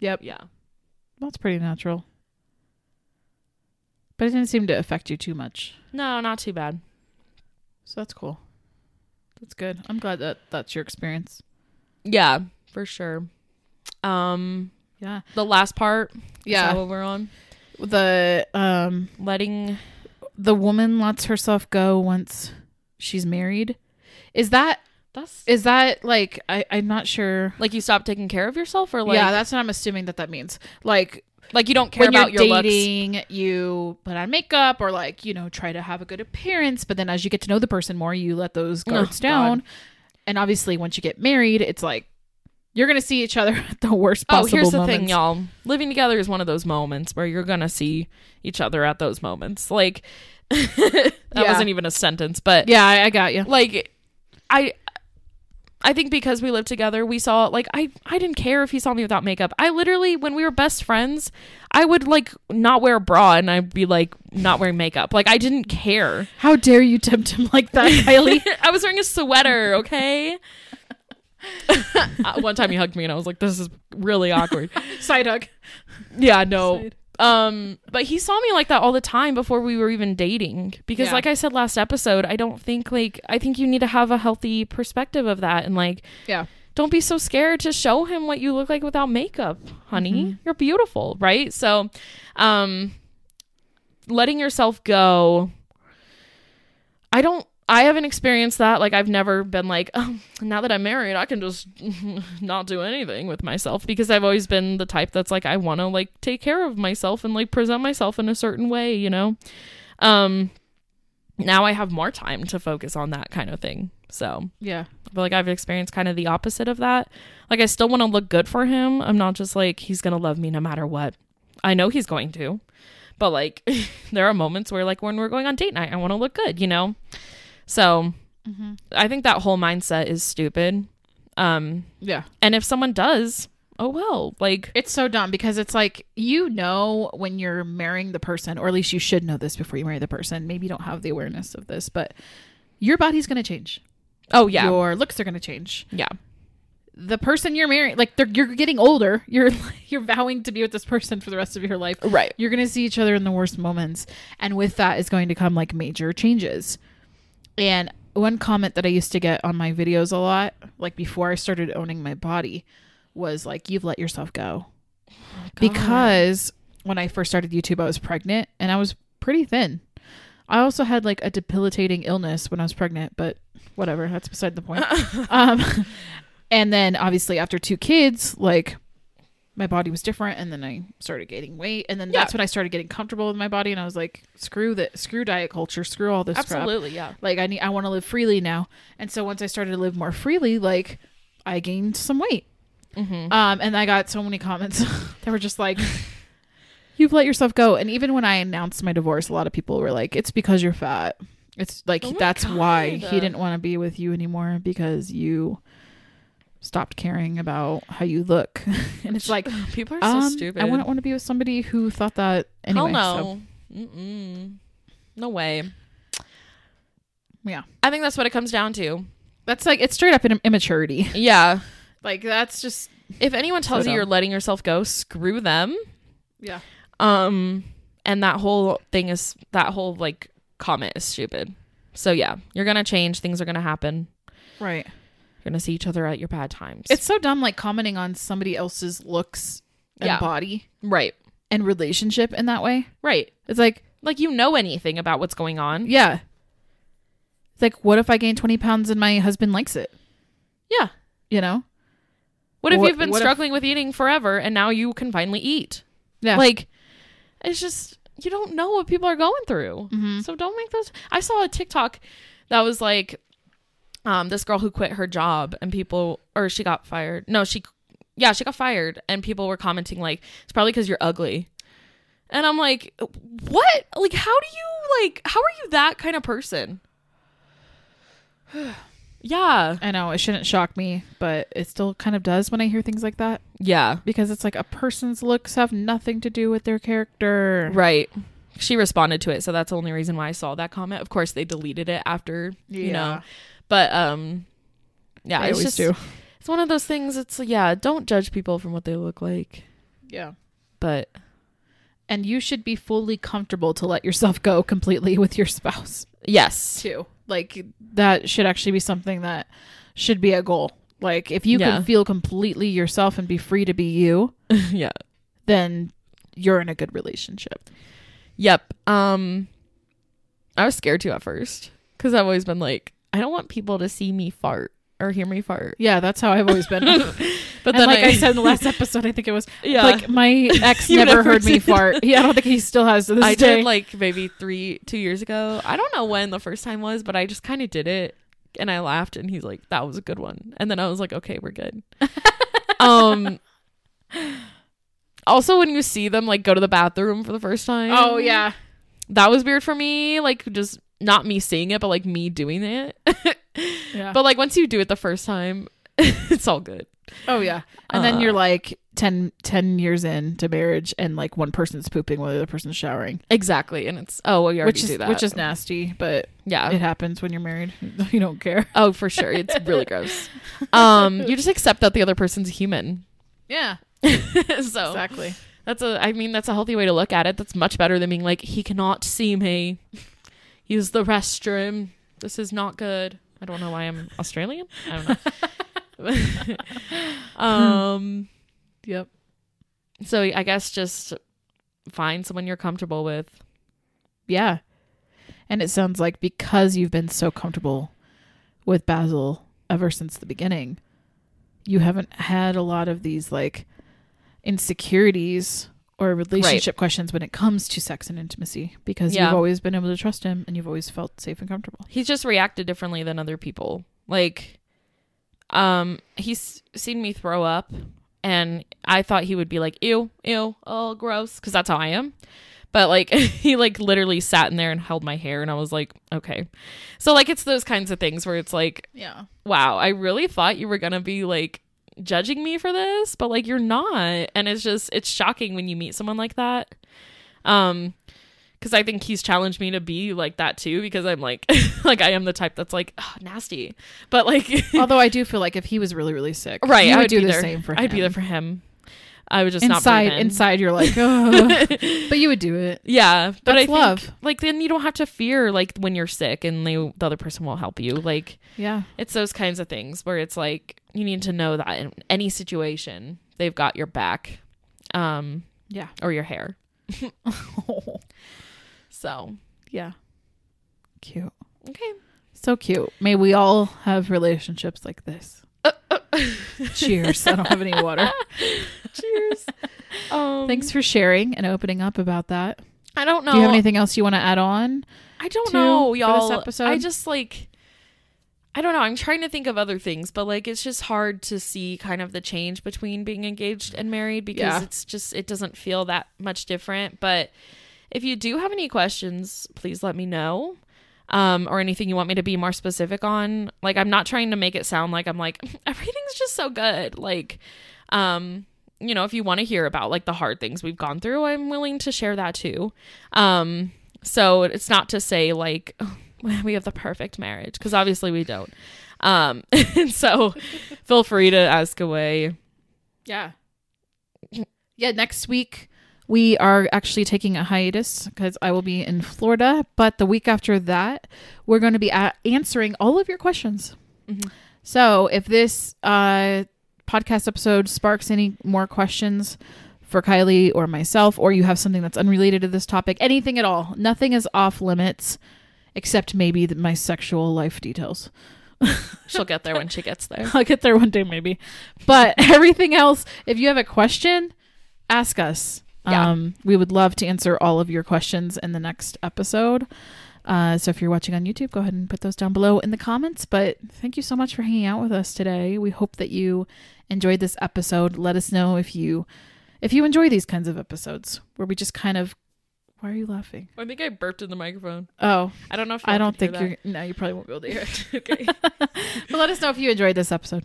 Yep. yeah, That's pretty natural. But it didn't seem to affect you too much. no, not too bad. So that's cool. That's good. I'm glad that that's your experience. Yeah, for sure. Um, Yeah. the last part. Yeah. what we're on? The um Letting the woman lets herself go once she's married. Is that That's Is that like I, I'm not sure. like you stop taking care of yourself, or like yeah, that's what I'm assuming that that means. Like like you don't care when about you're your looks. dating, you put on makeup or like you know try to have a good appearance, but then as you get to know the person more, you let those Oh, guards God. down. And obviously, once you get married, it's like you're gonna see each other at the worst possible. Oh, here's the moments. thing, y'all. Living together is one of those moments where you're gonna see each other at those moments. Like that Yeah. wasn't even a sentence, but Yeah, I, I got you. like I I think because we lived together, we saw like I I didn't care if he saw me without makeup. I literally when we were best friends, I would like not wear a bra and I'd be like not wearing makeup. Like I didn't care. How dare you tempt him like that, Kiley? I was wearing a sweater, okay? Uh, one time he hugged me and I was like this is really awkward. Side hug. Yeah, no. Side. Um, but he saw me like that all the time before we were even dating. Because Yeah. like I said last episode, I don't think like I think you need to have a healthy perspective of that and like Yeah. don't be so scared to show him what you look like without makeup, honey. You're beautiful, right? So, um letting yourself go I don't I haven't experienced that. Like I've never been like, oh, now that I'm married, I can just not do anything with myself because I've always been the type that's like I want to like take care of myself and like present myself in a certain way, you know. Um now I have more time to focus on that kind of thing. So, Yeah. Feel like I've experienced kind of the opposite of that. Like I still want to look good for him. I'm not just like he's going to love me no matter what. I know he's going to. But like there are moments where like when we're going on date night, I want to look good, you know? So, I think that whole mindset is stupid. Um Yeah. and if someone does, oh well, like It's so dumb because it's like you know when you're marrying the person, or at least you should know this before you marry the person. Maybe you don't have the awareness of this, but your body's going to change. oh yeah. Your looks are going to change. yeah. The person you're marrying, like they're, you're getting older, you're you're vowing to be with this person for the rest of your life. Right. You're going to see each other in the worst moments, and with that is going to come like major changes. And one comment that I used to get on my videos a lot, like before I started owning my body, was like, "You've let yourself go." because when I first started YouTube, I was pregnant and I was pretty thin. I also had like a debilitating illness when I was pregnant, but whatever, that's beside the point. um, and then obviously after two kids, like my body was different, and then I started gaining weight, and then Yeah. that's when I started getting comfortable with my body, and I was like, screw that, screw diet culture, screw all this crap Absolutely, yeah. like i need i want to live freely now and so once i started to live more freely like i gained some weight Mhm. um and i got so many comments that were just like you've let yourself go and even when i announced my divorce a lot of people were like it's because you're fat it's like Oh that's why he didn't want to be with you anymore because you stopped caring about how you look and it's like People are so um, stupid. i wouldn't want to be with somebody who thought that anyway Hell so, no. Mm-mm. No way. yeah I think that's what it comes down to. that's like it's straight up in immaturity Yeah. like that's just If anyone tells you you're letting yourself go, screw them. yeah Um, and that whole thing is that whole like comment is stupid. So yeah, you're gonna change. Things are gonna happen. right You're gonna see each other at your bad times. It's so dumb, like commenting on somebody else's looks and Yeah. body right, and relationship in that way. right. It's like, Like you know anything about what's going on? yeah. It's like, what if I gain 20 pounds and my husband likes it? Yeah. You know? What if What- you've been what if- struggling with eating forever and now you can finally eat? Yeah. Like, it's just you don't know what people are going through. Mhm. So don't make those. I saw a TikTok that was like, um, this girl who quit her job and people, or she got fired. No, she, yeah, she got fired, and people were commenting like, it's probably because you're ugly. And I'm like, what? Like, how do you like? How are you that kind of person? yeah, I know it shouldn't shock me, but it still kind of does when I hear things like that yeah, because it's like a person's looks have nothing to do with their character. right. She responded to it, so that's the only reason why I saw that comment. Of course, they deleted it after, you know. But um, yeah, I it's always just do. it's one of those things. It's yeah, don't judge people from what they look like, Yeah. but And you should be fully comfortable to let yourself go completely with your spouse. yes, too. Like that should actually be something that should be a goal. Like if you Yeah. can feel completely yourself and be free to be you, yeah, then you're in a good relationship. yep. Um, I was scared too at first because I've always been like, I don't want people to see me fart or hear me fart. Yeah, that's how I've always been. But then like I, said in the last episode, I think it was yeah, like my ex never never heard me fart. Yeah, I don't think he still has to this I day. did like maybe three, two years ago. I don't know when the first time was, but I just kind of did it, and I laughed, and he's like, "That was a good one," and then I was like, "Okay, we're good." um. Also, when you see them like go to the bathroom for the first time, oh yeah, that was weird for me. Like just not me seeing it, but like me doing it. yeah. but like once you do it the first time, it's all good. oh yeah. And Uh, then you're like 10, 10 years into marriage, and like one person's pooping while the other person's showering, Exactly, and it's oh, well, you already which is do that, which is nasty, but yeah. it happens when you're married. You don't care. Oh, for sure. It's really gross. Um, you just accept that the other person's human. Yeah, so exactly. that's a I mean that's a healthy way to look at it. That's much better than being like he cannot see me. Use the restroom. This is not good. I don't know why I'm Australian. I don't know. um Yep. so I guess just find someone you're comfortable with. Yeah. And it sounds like because you've been so comfortable with Basil ever since the beginning, you haven't had a lot of these like insecurities or relationship questions when it comes to sex and intimacy because Yeah. you've always been able to trust him and you've always felt safe and comfortable. he's just reacted differently than other people like um he's seen me throw up and i thought he would be like ew ew oh gross because that's how i am but like he like literally sat in there and held my hair and i was like okay so like it's those kinds of things where it's like Yeah. wow i really thought you were gonna be like judging me for this but like you're not and it's just it's shocking when you meet someone like that um because I think he's challenged me to be like that too. Because I'm like, like I am the type that's like "Ugh, nasty, but like, Although I do feel like if he was really, really sick, right? I would would do the there. same for him. I'd be there for him. I would just inside, inside, you're like, oh, but you would do it. yeah. But That's I think love. like then you don't have to fear like when you're sick and they, the other person will help you. Like Yeah. it's those kinds of things where it's like you need to know that in any situation they've got your back, um, Yeah. or your hair. So yeah. Cute. okay. So cute. May we all have relationships like this. Cheers. I don't have any water. Cheers. Um, Thanks for sharing and opening up about that. I don't know. Do you have anything else you want to add on? I don't know, y'all. episode? I just like I don't know. I'm trying to think of other things, but like it's just hard to see kind of the change between being engaged and married because Yeah. it's just it doesn't feel that much different. But if you do have any questions, please let me know. Um, or anything you want me to be more specific on. Like I'm not trying to make it sound like I'm like everything's just so good. Like um you know, if you want to hear about like the hard things we've gone through, I'm willing to share that too. Um, so it's not to say like "Oh, we have the perfect marriage because obviously we don't. Um, and so feel free to ask away. Yeah. Yeah, next week we are actually taking a hiatus because I will be in Florida. But the week after that, we're going to be a- answering all of your questions. Mhm. So if this uh, podcast episode sparks any more questions for Kiley or myself, or you have something that's unrelated to this topic, anything at all, nothing is off limits except maybe the, my sexual life details. She'll get there when she gets there. I'll get there one day, maybe. But everything else, if you have a question, ask us. Yeah. Um, we would love to answer all of your questions in the next episode. Uh, so if you're watching on YouTube, go ahead and put those down below in the comments. But thank you so much for hanging out with us today. We hope that you enjoyed this episode. Let us know if you if you enjoy these kinds of episodes where we just kind of. Why are you laughing? I think I burped in the microphone. Oh, I don't know if I don't think you're. No, you probably won't be able to hear it. okay. but let us know if you enjoyed this episode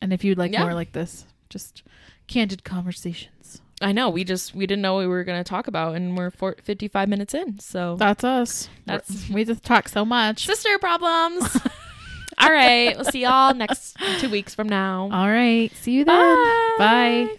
and if you'd like Yeah. more like this just candid conversations I know. We just we didn't know what we were going to talk about, and we're four, 55 minutes in. So that's us That's- we just talk so much sister problems. All right. We'll see y'all next two weeks from now. all right see you then Bye. Bye.